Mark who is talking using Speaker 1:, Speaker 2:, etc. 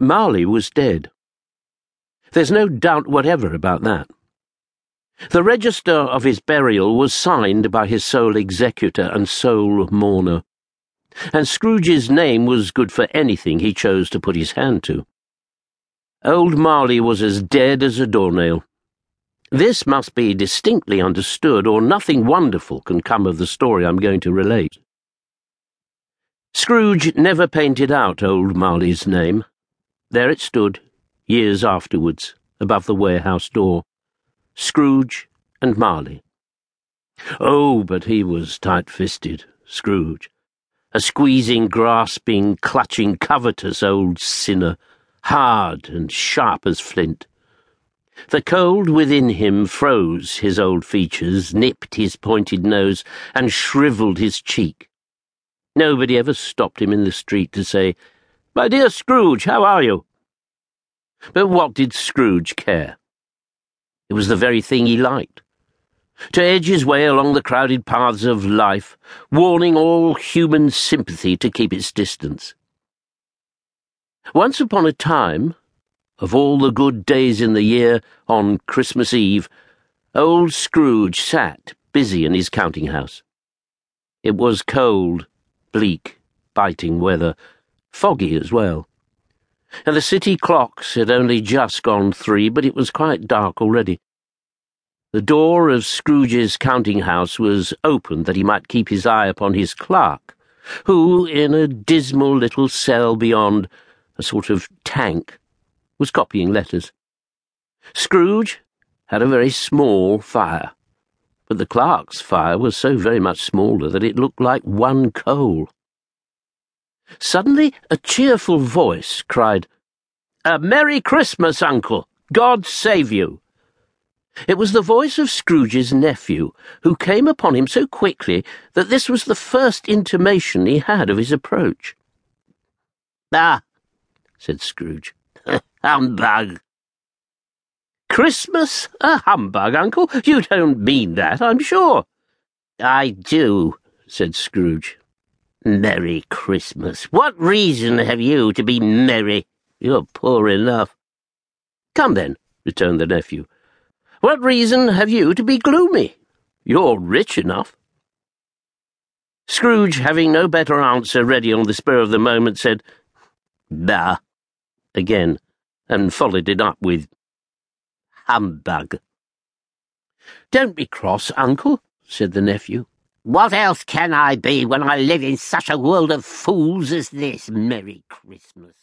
Speaker 1: Marley was dead. There's no doubt whatever about that. The register of his burial was signed by his sole executor and sole mourner, and Scrooge's name was good for anything he chose to put his hand to. Old Marley was as dead as a doornail. This must be distinctly understood, or nothing wonderful can come of the story I'm going to relate. Scrooge never painted out old Marley's name. There it stood, years afterwards, above the warehouse door. Scrooge and Marley. Oh, but he was tight fisted, Scrooge. A squeezing, grasping, clutching, covetous old sinner, hard and sharp as flint. The cold within him froze his old features, nipped his pointed nose, and shriveled his cheek. Nobody ever stopped him in the street to say, My dear Scrooge, how are you? But what did Scrooge care? It was the very thing he liked. To edge his way along the crowded paths of life, warning all human sympathy to keep its distance. Once upon a time, of all the good days in the year, on Christmas Eve, old Scrooge sat busy in his counting house. It was cold, bleak, biting weather, foggy as well and the city clocks had only just gone three, but it was quite dark already. The door of Scrooge's counting house was open that he might keep his eye upon his clerk, who, in a dismal little cell beyond, a sort of tank, was copying letters. Scrooge had a very small fire, but the clerk's fire was so very much smaller that it looked like one coal. Suddenly, a cheerful voice cried, A Merry Christmas, Uncle! God save you! It was the voice of Scrooge's nephew, who came upon him so quickly that this was the first intimation he had of his approach. Ah, said Scrooge, humbug. Christmas a humbug, Uncle? You don't mean that, I'm sure. I do, said Scrooge. Merry Christmas. What reason have you to be merry? You're poor enough. Come then, returned the nephew. What reason have you to be gloomy? You're rich enough. Scrooge, having no better answer ready on the spur of the moment, said, Bah, again, and followed it up with, Humbug. Don't be cross, uncle, said the nephew. What else can I be when I live in such a world of fools as this? Merry Christmas.